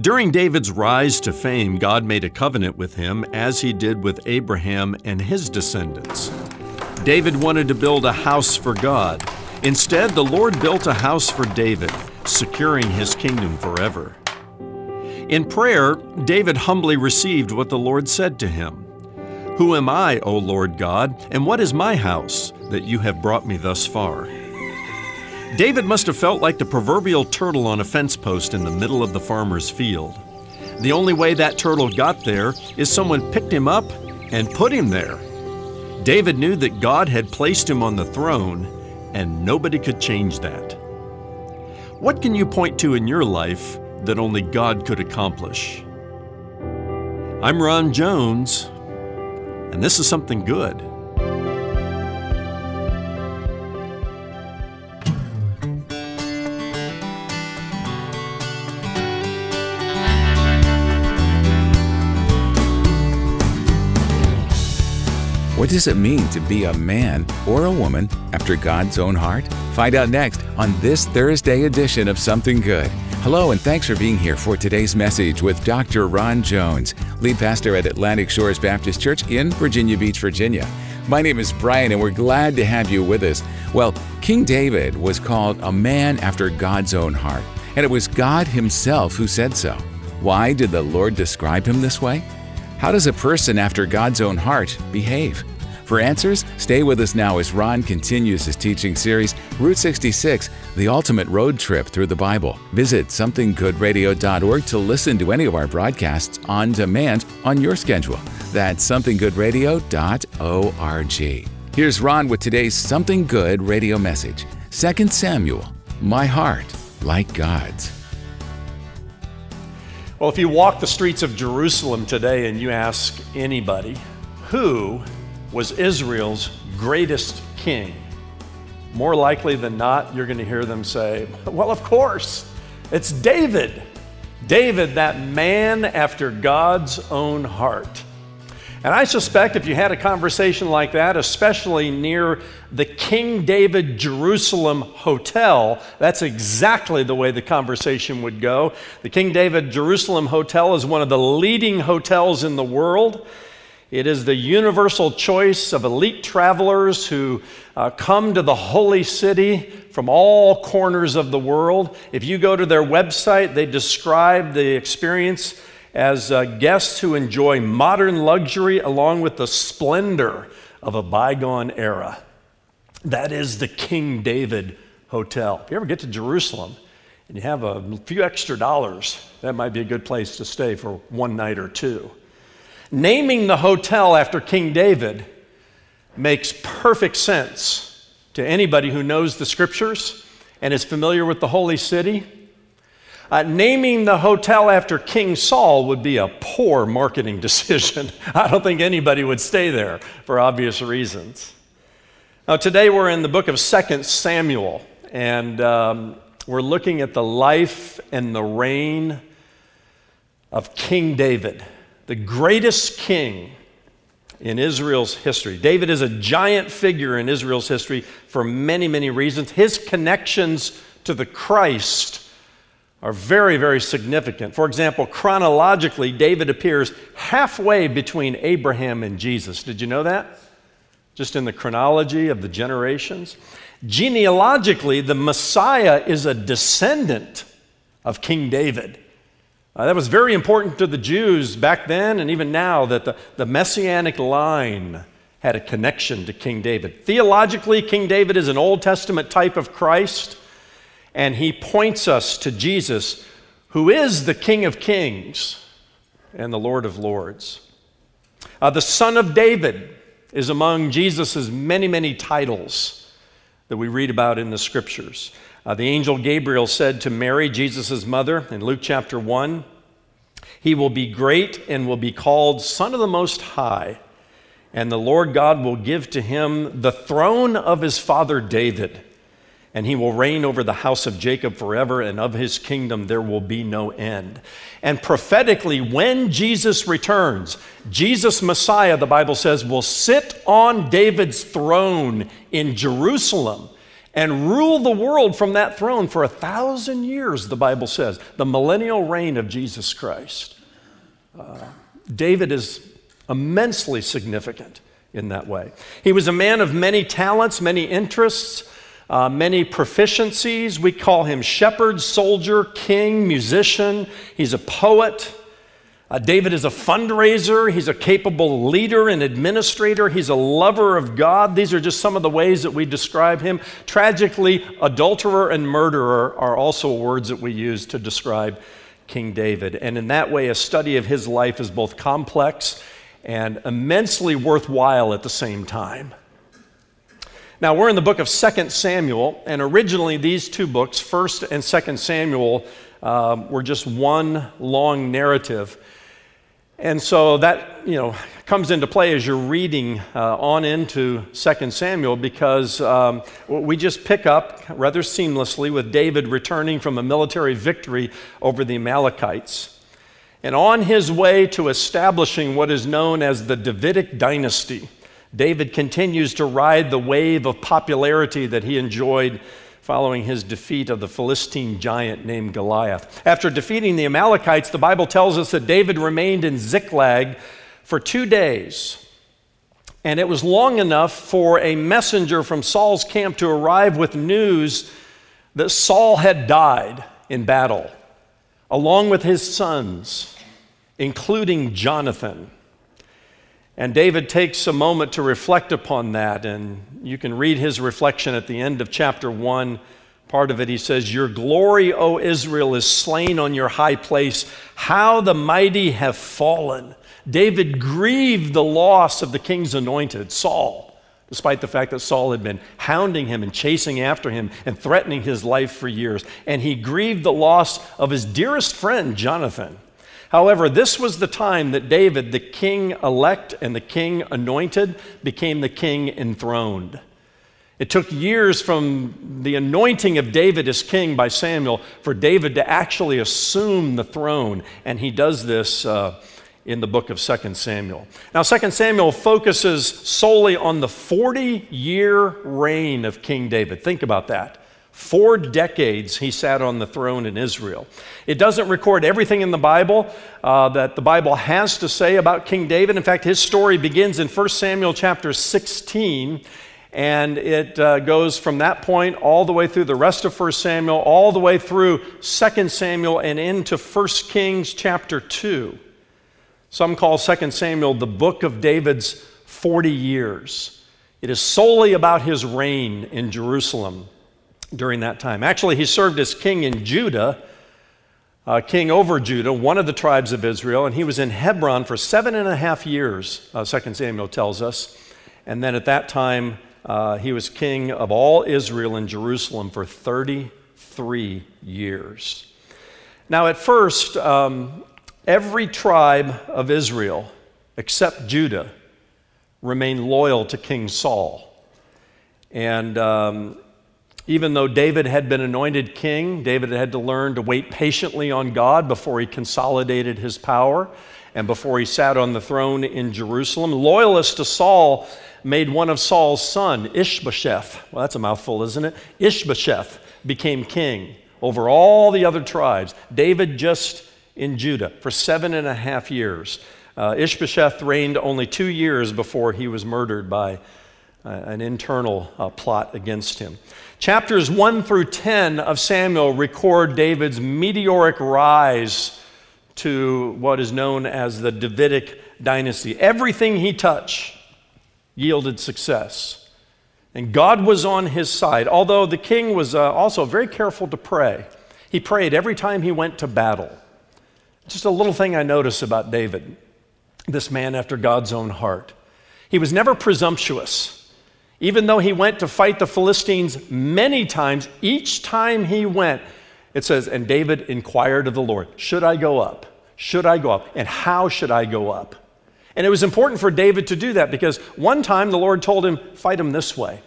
During David's rise to fame, God made a covenant with him as he did with Abraham and his descendants. David wanted to build a house for God. Instead, the Lord built a house for David, securing his kingdom forever. In prayer, David humbly received what the Lord said to him Who am I, O Lord God, and what is my house that you have brought me thus far? David must have felt like the proverbial turtle on a fence post in the middle of the farmer's field. The only way that turtle got there is someone picked him up and put him there. David knew that God had placed him on the throne, and nobody could change that. What can you point to in your life that only God could accomplish. I'm Ron Jones, and this is something good. What does it mean to be a man or a woman after God's own heart? Find out next on this Thursday edition of Something Good. Hello, and thanks for being here for today's message with Dr. Ron Jones, lead pastor at Atlantic Shores Baptist Church in Virginia Beach, Virginia. My name is Brian, and we're glad to have you with us. Well, King David was called a man after God's own heart, and it was God Himself who said so. Why did the Lord describe him this way? How does a person after God's own heart behave? For answers, stay with us now as Ron continues his teaching series, Route 66, the ultimate road trip through the Bible. Visit somethinggoodradio.org to listen to any of our broadcasts on demand on your schedule. That's somethinggoodradio.org. Here's Ron with today's Something Good radio message 2 Samuel, My Heart Like God's. Well, if you walk the streets of Jerusalem today and you ask anybody, who was Israel's greatest king? More likely than not, you're going to hear them say, Well, of course, it's David. David, that man after God's own heart. And I suspect if you had a conversation like that, especially near the King David Jerusalem Hotel, that's exactly the way the conversation would go. The King David Jerusalem Hotel is one of the leading hotels in the world. It is the universal choice of elite travelers who uh, come to the holy city from all corners of the world. If you go to their website, they describe the experience as uh, guests who enjoy modern luxury along with the splendor of a bygone era. That is the King David Hotel. If you ever get to Jerusalem and you have a few extra dollars, that might be a good place to stay for one night or two. Naming the hotel after King David makes perfect sense to anybody who knows the scriptures and is familiar with the holy city. Uh, naming the hotel after King Saul would be a poor marketing decision. I don't think anybody would stay there for obvious reasons. Now, today we're in the book of 2 Samuel, and um, we're looking at the life and the reign of King David, the greatest king in Israel's history. David is a giant figure in Israel's history for many, many reasons. His connections to the Christ are very, very significant. For example, chronologically, David appears halfway between Abraham and Jesus. Did you know that? Just in the chronology of the generations. Genealogically, the Messiah is a descendant of King David. Uh, that was very important to the Jews back then and even now that the, the messianic line had a connection to King David. Theologically, King David is an Old Testament type of Christ and he points us to Jesus, who is the King of Kings and the Lord of Lords. Uh, the Son of David is among Jesus' many, many titles that we read about in the scriptures. Uh, the angel Gabriel said to Mary, Jesus' mother, in Luke chapter 1, He will be great and will be called Son of the Most High, and the Lord God will give to him the throne of his father David and he will reign over the house of Jacob forever, and of his kingdom there will be no end. And prophetically, when Jesus returns, Jesus Messiah, the Bible says, will sit on David's throne in Jerusalem, and rule the world from that throne for a thousand years, the Bible says, the millennial reign of Jesus Christ. Uh, David is immensely significant in that way. He was a man of many talents, many interests, uh, many proficiencies. We call him shepherd, soldier, king, musician. He's a poet. Uh, David is a fundraiser. He's a capable leader and administrator. He's a lover of God. These are just some of the ways that we describe him. Tragically, adulterer and murderer are also words that we use to describe King David. And in that way, a study of his life is both complex and immensely worthwhile at the same time. Now, we're in the book of 2 Samuel, and originally these two books, 1st and 2nd Samuel, uh, were just one long narrative. And so that, you know, comes into play as you're reading uh, on into 2 Samuel because um, we just pick up rather seamlessly with David returning from a military victory over the Amalekites. And on his way to establishing what is known as the Davidic dynasty, David continues to ride the wave of popularity that he enjoyed following his defeat of the Philistine giant named Goliath. After defeating the Amalekites, the Bible tells us that David remained in Ziklag for two days. And it was long enough for a messenger from Saul's camp to arrive with news that Saul had died in battle, along with his sons, including Jonathan. And David takes a moment to reflect upon that, and you can read his reflection at the end of chapter 1. Part of it, he says, Your glory, O Israel, is slain on your high place. How the mighty have fallen. David grieved the loss of the king's anointed, Saul, despite the fact that Saul had been hounding him and chasing after him and threatening his life for years. And he grieved the loss of his dearest friend, Jonathan. However, this was the time that David, the king elect and the king anointed, became the king enthroned. It took years from the anointing of David as king by Samuel for David to actually assume the throne, and he does this uh, in the book of 2 Samuel. Now, 2 Samuel focuses solely on the 40 year reign of King David. Think about that. Four decades he sat on the throne in Israel. It doesn't record everything in the Bible uh, that the Bible has to say about King David. In fact, his story begins in 1 Samuel chapter 16, and it uh, goes from that point all the way through the rest of 1 Samuel, all the way through 2 Samuel, and into 1 Kings chapter 2. Some call 2 Samuel the book of David's 40 years. It is solely about his reign in Jerusalem during that time. Actually, he served as king in Judah, uh, king over Judah, one of the tribes of Israel, and he was in Hebron for seven and a half years, uh, 2 Samuel tells us. And then at that time, uh, he was king of all Israel in Jerusalem for 33 years. Now, at first, um, every tribe of Israel, except Judah, remained loyal to King Saul. And um, even though David had been anointed king, David had to learn to wait patiently on God before he consolidated his power and before he sat on the throne in Jerusalem. Loyalists to Saul made one of Saul's son, Ishbosheth. Well, that's a mouthful, isn't it? Ishbosheth became king over all the other tribes. David just in Judah for seven and a half years. Uh, Ishbosheth reigned only two years before he was murdered by an internal uh, plot against him. Chapters 1 through 10 of Samuel record David's meteoric rise to what is known as the Davidic dynasty. Everything he touched yielded success. And God was on his side, although the king was uh, also very careful to pray. He prayed every time he went to battle. Just a little thing I notice about David, this man after God's own heart. He was never presumptuous. Even though he went to fight the Philistines many times, each time he went, it says, and David inquired of the Lord, Should I go up? Should I go up? And how should I go up? And it was important for David to do that because one time the Lord told him, Fight him this way.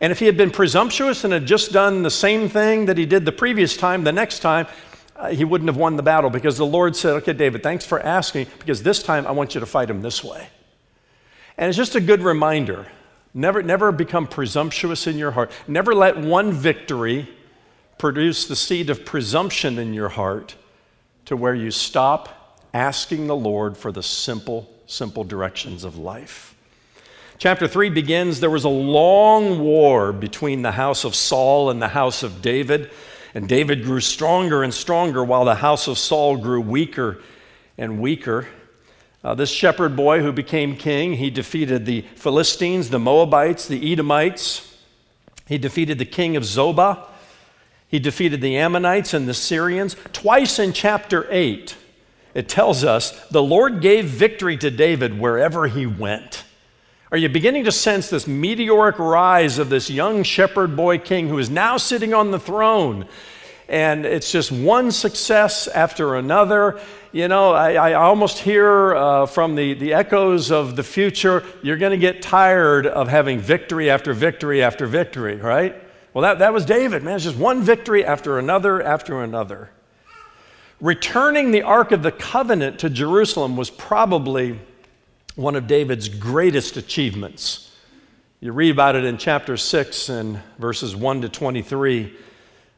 And if he had been presumptuous and had just done the same thing that he did the previous time, the next time, uh, he wouldn't have won the battle because the Lord said, Okay, David, thanks for asking because this time I want you to fight him this way. And it's just a good reminder Never, never become presumptuous in your heart. Never let one victory produce the seed of presumption in your heart to where you stop asking the Lord for the simple, simple directions of life. Chapter 3 begins there was a long war between the house of Saul and the house of David. And David grew stronger and stronger while the house of Saul grew weaker and weaker. Uh, this shepherd boy who became king, he defeated the Philistines, the Moabites, the Edomites. He defeated the king of Zobah. He defeated the Ammonites and the Syrians. Twice in chapter 8, it tells us the Lord gave victory to David wherever he went. Are you beginning to sense this meteoric rise of this young shepherd boy king who is now sitting on the throne? And it's just one success after another you know, I, I almost hear uh, from the, the echoes of the future, you're going to get tired of having victory after victory after victory, right? Well, that, that was David, man. It's just one victory after another after another. Returning the Ark of the Covenant to Jerusalem was probably one of David's greatest achievements. You read about it in chapter 6 and verses 1 to 23.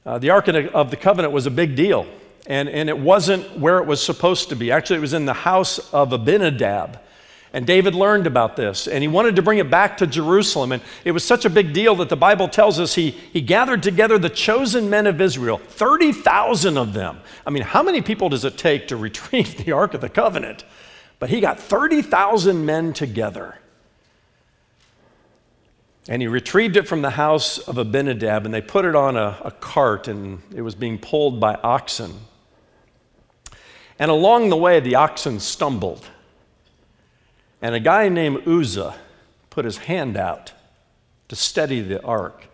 Uh, the Ark of the Covenant was a big deal and, and it wasn't where it was supposed to be. Actually, it was in the house of Abinadab. And David learned about this, and he wanted to bring it back to Jerusalem. And it was such a big deal that the Bible tells us he, he gathered together the chosen men of Israel, 30,000 of them. I mean, how many people does it take to retrieve the Ark of the Covenant? But he got 30,000 men together. And he retrieved it from the house of Abinadab, and they put it on a, a cart, and it was being pulled by oxen. And along the way, the oxen stumbled. And a guy named Uzzah put his hand out to steady the ark.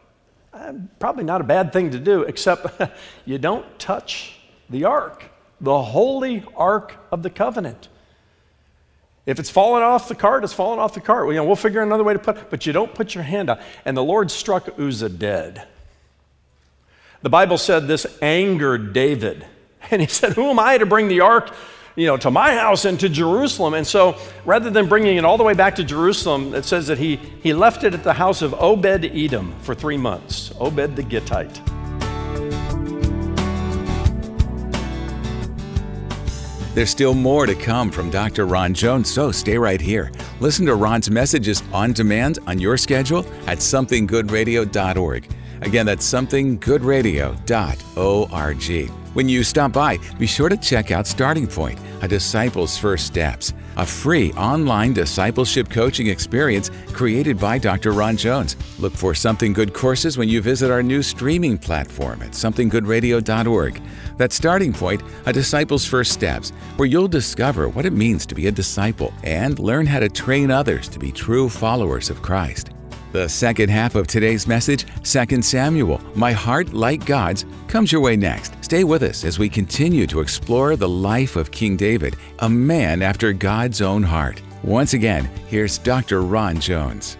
Uh, probably not a bad thing to do, except you don't touch the ark, the holy ark of the covenant. If it's fallen off the cart, it's fallen off the cart. Well, you know, we'll figure another way to put it, but you don't put your hand out. And the Lord struck Uzzah dead. The Bible said this angered David. And he said, Who am I to bring the ark? You know, to my house and to Jerusalem. And so rather than bringing it all the way back to Jerusalem, it says that he, he left it at the house of Obed Edom for three months, Obed the Gittite. There's still more to come from Dr. Ron Jones, so stay right here. Listen to Ron's messages on demand on your schedule at somethinggoodradio.org. Again, that's somethinggoodradio.org. When you stop by, be sure to check out Starting Point, a disciple's first steps, a free online discipleship coaching experience created by Dr. Ron Jones. Look for Something Good courses when you visit our new streaming platform at somethinggoodradio.org. That's Starting Point, a disciple's first steps, where you'll discover what it means to be a disciple and learn how to train others to be true followers of Christ. The second half of today's message, 2 Samuel, My Heart Like God's, comes your way next. Stay with us as we continue to explore the life of King David, a man after God's own heart. Once again, here's Dr. Ron Jones.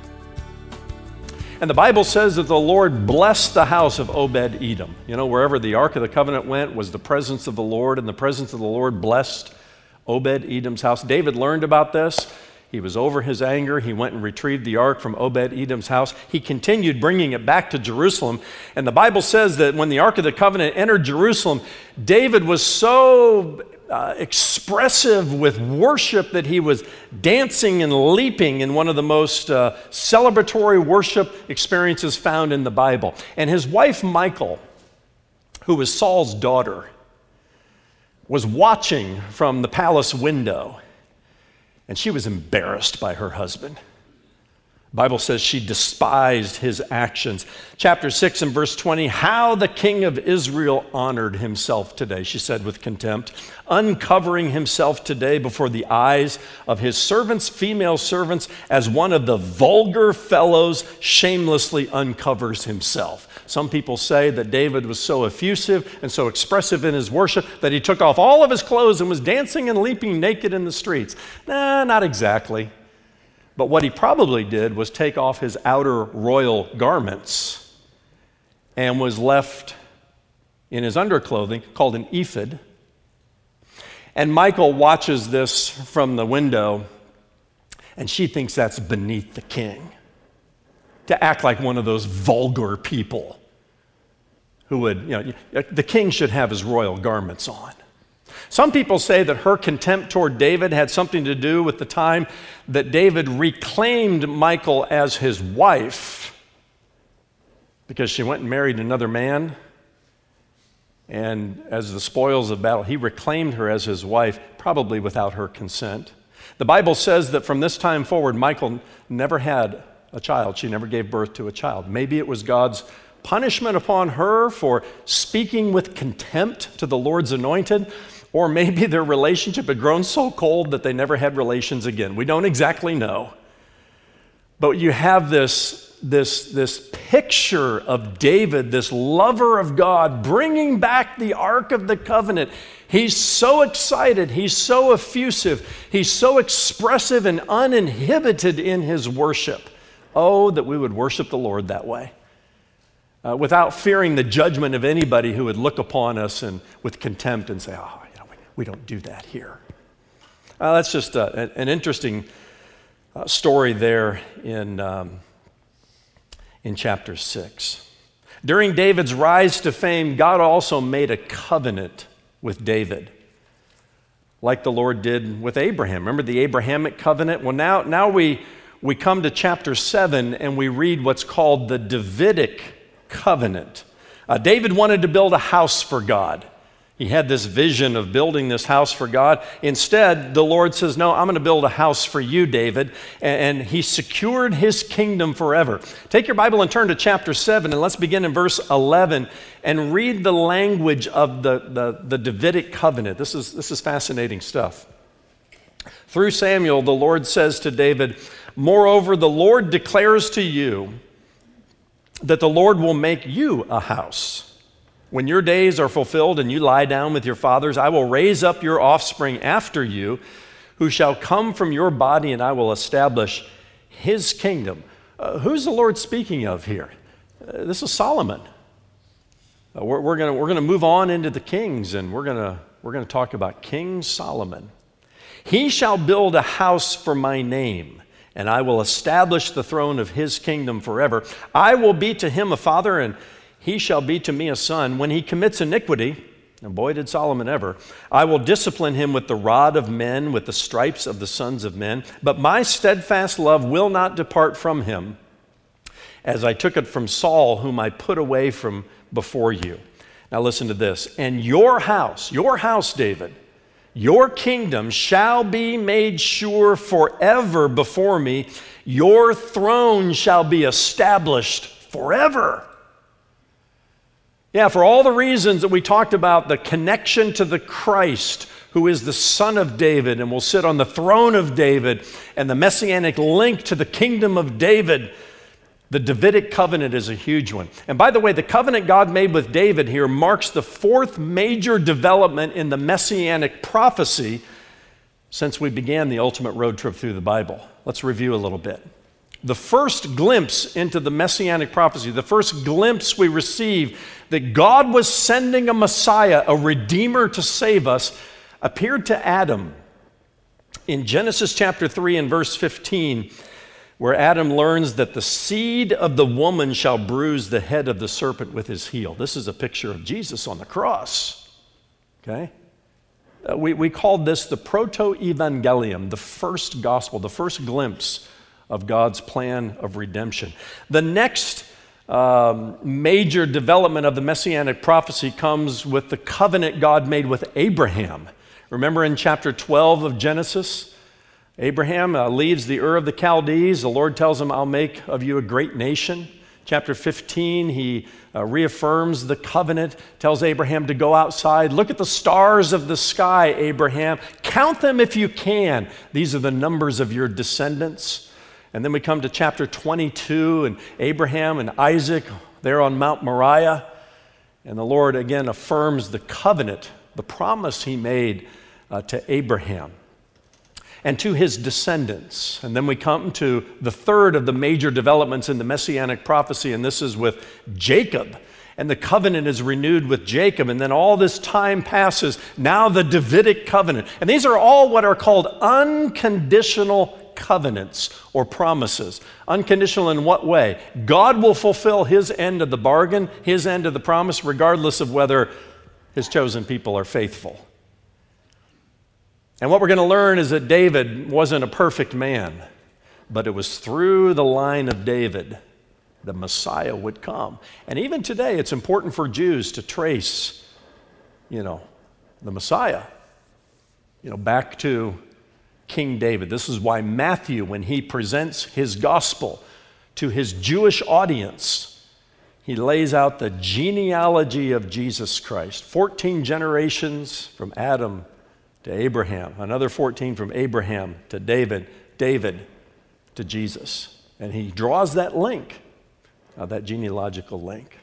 And the Bible says that the Lord blessed the house of Obed Edom. You know, wherever the Ark of the Covenant went was the presence of the Lord, and the presence of the Lord blessed Obed Edom's house. David learned about this. He was over his anger. He went and retrieved the ark from Obed Edom's house. He continued bringing it back to Jerusalem. And the Bible says that when the Ark of the Covenant entered Jerusalem, David was so uh, expressive with worship that he was dancing and leaping in one of the most uh, celebratory worship experiences found in the Bible. And his wife, Michal, who was Saul's daughter, was watching from the palace window and she was embarrassed by her husband. Bible says she despised his actions. Chapter 6 and verse 20, how the king of Israel honored himself today, she said with contempt, uncovering himself today before the eyes of his servants, female servants, as one of the vulgar fellows shamelessly uncovers himself. Some people say that David was so effusive and so expressive in his worship that he took off all of his clothes and was dancing and leaping naked in the streets. Nah, not exactly. But what he probably did was take off his outer royal garments and was left in his underclothing called an ephod. And Michal watches this from the window and she thinks that's beneath the king. to act like one of those vulgar people who would, you know, the king should have his royal garments on. Some people say that her contempt toward David had something to do with the time that David reclaimed Michal as his wife because she went and married another man. And as the spoils of battle, he reclaimed her as his wife, probably without her consent. The Bible says that from this time forward, Michal never had a child. She never gave birth to a child. Maybe it was God's punishment upon her for speaking with contempt to the Lord's anointed, or maybe their relationship had grown so cold that they never had relations again. We don't exactly know. But you have this, this, this picture of David, this lover of God, bringing back the Ark of the Covenant. He's so excited, he's so effusive, he's so expressive and uninhibited in his worship. Oh, that we would worship the Lord that way. Uh, without fearing the judgment of anybody who would look upon us and with contempt and say, oh, you know, we, don't do that here. Uh, that's just uh, an interesting uh, story there in, um, in chapter 6. During David's rise to fame, God also made a covenant with David, like the Lord did with Abraham. Remember the Abrahamic covenant? Well, now, now we, we come to chapter 7 and we read what's called the Davidic covenant. Uh, David wanted to build a house for God. He had this vision of building this house for God. Instead, the Lord says, No, I'm going to build a house for you, David. And, he secured his kingdom forever. Take your Bible and turn to chapter 7, and let's begin in verse 11 and read the language of the, the, the Davidic covenant. This is, this is fascinating stuff. Through Samuel, the Lord says to David, Moreover, the Lord declares to you that the Lord will make you a house. When your days are fulfilled and you lie down with your fathers, I will raise up your offspring after you, who shall come from your body, and I will establish his kingdom. Uh, who's the Lord speaking of here? Uh, this is Solomon. Uh, we're, we're going we're gonna move on into the kings, and we're going we're going to talk about King Solomon. He shall build a house for my name and I will establish the throne of his kingdom forever. I will be to him a father, and he shall be to me a son. When he commits iniquity, and boy, did Solomon ever, I will discipline him with the rod of men, with the stripes of the sons of men. But my steadfast love will not depart from him, as I took it from Saul, whom I put away from before you. Now listen to this. And your house, your house, David, your kingdom shall be made sure forever before me. Your throne shall be established forever. Yeah, for all the reasons that we talked about the connection to the Christ, who is the Son of David and will sit on the throne of David, and the messianic link to the kingdom of David the Davidic covenant is a huge one. And by the way, the covenant God made with David here marks the fourth major development in the messianic prophecy since we began the ultimate road trip through the Bible. Let's review a little bit. The first glimpse into the messianic prophecy, the first glimpse we receive that God was sending a Messiah, a Redeemer to save us, appeared to Adam. In Genesis chapter 3 and verse 15, where Adam learns that the seed of the woman shall bruise the head of the serpent with his heel. This is a picture of Jesus on the cross. Okay? Uh, we, we called this the proto evangelium, the first gospel, the first glimpse of God's plan of redemption. The next um, major development of the messianic prophecy comes with the covenant God made with Abraham. Remember in chapter 12 of Genesis? Abraham uh, leaves the Ur of the Chaldees. The Lord tells him, I'll make of you a great nation. Chapter 15, he uh, reaffirms the covenant, tells Abraham to go outside. Look at the stars of the sky, Abraham. Count them if you can. These are the numbers of your descendants. And then we come to chapter 22, and Abraham and Isaac, there on Mount Moriah. And the Lord again affirms the covenant, the promise he made uh, to Abraham and to his descendants. And then we come to the third of the major developments in the messianic prophecy, and this is with Jacob. And the covenant is renewed with Jacob, and then all this time passes. Now, the Davidic covenant. And these are all what are called unconditional covenants or promises. Unconditional in what way? God will fulfill his end of the bargain, his end of the promise, regardless of whether his chosen people are faithful. And what we're going to learn is that David wasn't a perfect man, but it was through the line of David the Messiah would come. And even today, it's important for Jews to trace, you know, the Messiah, you know, back to King David. This is why Matthew, when he presents his gospel to his Jewish audience, he lays out the genealogy of Jesus Christ 14 generations from Adam to Abraham, another 14 from Abraham to David, David to Jesus. And he draws that link, uh, that genealogical link.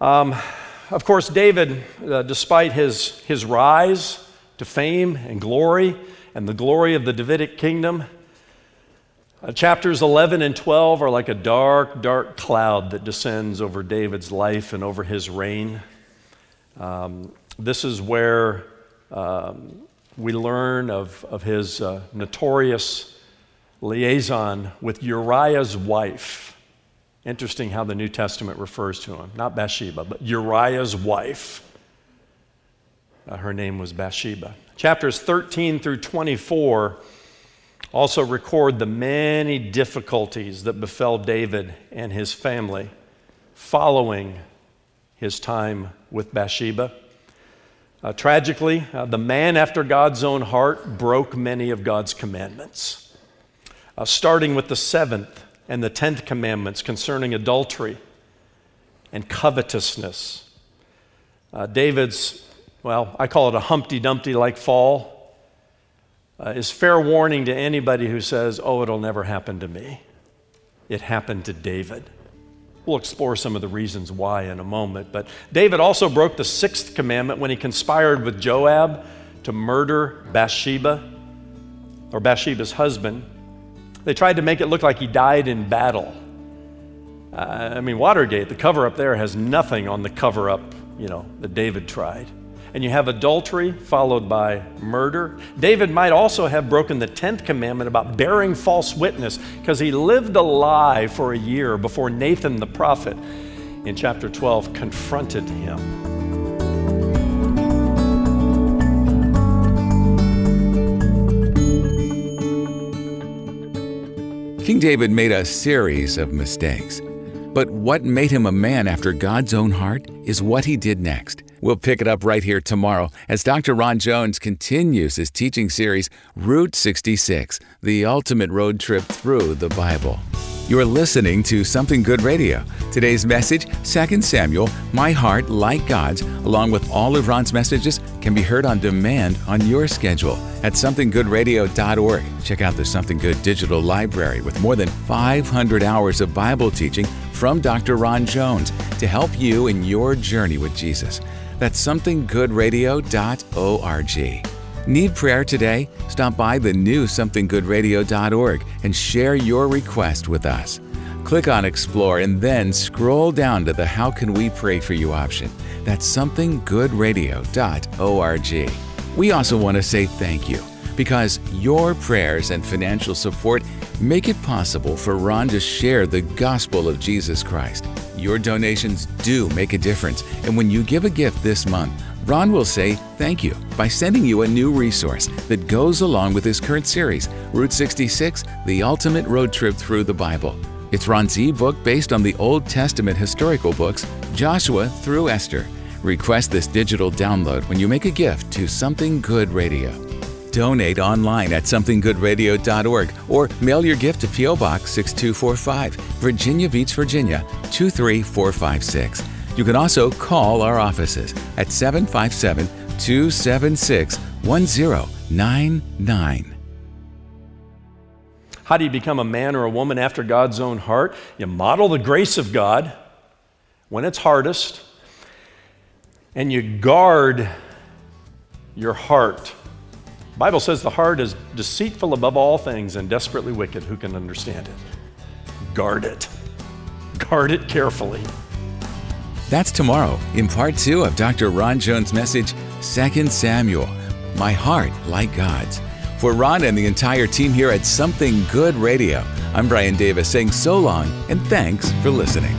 Um, of course, David, uh, despite his, his rise to fame and glory and the glory of the Davidic kingdom, uh, chapters 11 and 12 are like a dark, dark cloud that descends over David's life and over his reign. Um, this is where um, we learn of, of his uh, notorious liaison with Uriah's wife. Interesting how the New Testament refers to him. Not Bathsheba, but Uriah's wife. Uh, her name was Bathsheba. Chapters 13 through 24 also record the many difficulties that befell David and his family following his time with Bathsheba. Uh, tragically, uh, the man after God's own heart broke many of God's commandments, uh, starting with the seventh and the tenth commandments concerning adultery and covetousness. Uh, David's, well, I call it a Humpty Dumpty like fall, uh, is fair warning to anybody who says, oh, it'll never happen to me. It happened to David. We'll explore some of the reasons why in a moment. But David also broke the sixth commandment when he conspired with Joab to murder Bathsheba, or Bathsheba's husband. They tried to make it look like he died in battle. Uh, I mean, Watergate, the cover up there has nothing on the cover up, you know, that David tried and you have adultery followed by murder. David might also have broken the 10th commandment about bearing false witness because he lived a lie for a year before Nathan the prophet in chapter 12 confronted him. King David made a series of mistakes. But what made him a man after God's own heart is what he did next. We'll pick it up right here tomorrow as Dr. Ron Jones continues his teaching series, Route 66 The Ultimate Road Trip Through the Bible. You're listening to Something Good Radio. Today's message, 2 Samuel, My Heart Like God's, along with all of Ron's messages, can be heard on demand on your schedule at somethinggoodradio.org. Check out the Something Good digital library with more than 500 hours of Bible teaching from Dr. Ron Jones to help you in your journey with Jesus. That's somethinggoodradio.org. Need prayer today? Stop by the new somethinggoodradio.org and share your request with us. Click on Explore and then scroll down to the How Can We Pray For You option. That's somethinggoodradio.org. We also want to say thank you because your prayers and financial support make it possible for Ron to share the gospel of Jesus Christ. Your donations do make a difference, and when you give a gift this month, Ron will say thank you by sending you a new resource that goes along with his current series, Route 66 The Ultimate Road Trip Through the Bible. It's Ron's e-book based on the Old Testament historical books, Joshua through Esther. Request this digital download when you make a gift to Something Good Radio. Donate online at somethinggoodradio.org or mail your gift to P.O. Box 6245, Virginia Beach, Virginia 23456. You can also call our offices at 757 276 1099. How do you become a man or a woman after God's own heart? You model the grace of God when it's hardest, and you guard your heart Bible says the heart is deceitful above all things and desperately wicked. Who can understand it? Guard it. Guard it carefully. That's tomorrow in part two of Dr. Ron Jones' message, 2 Samuel My Heart Like God's. For Ron and the entire team here at Something Good Radio, I'm Brian Davis saying so long and thanks for listening.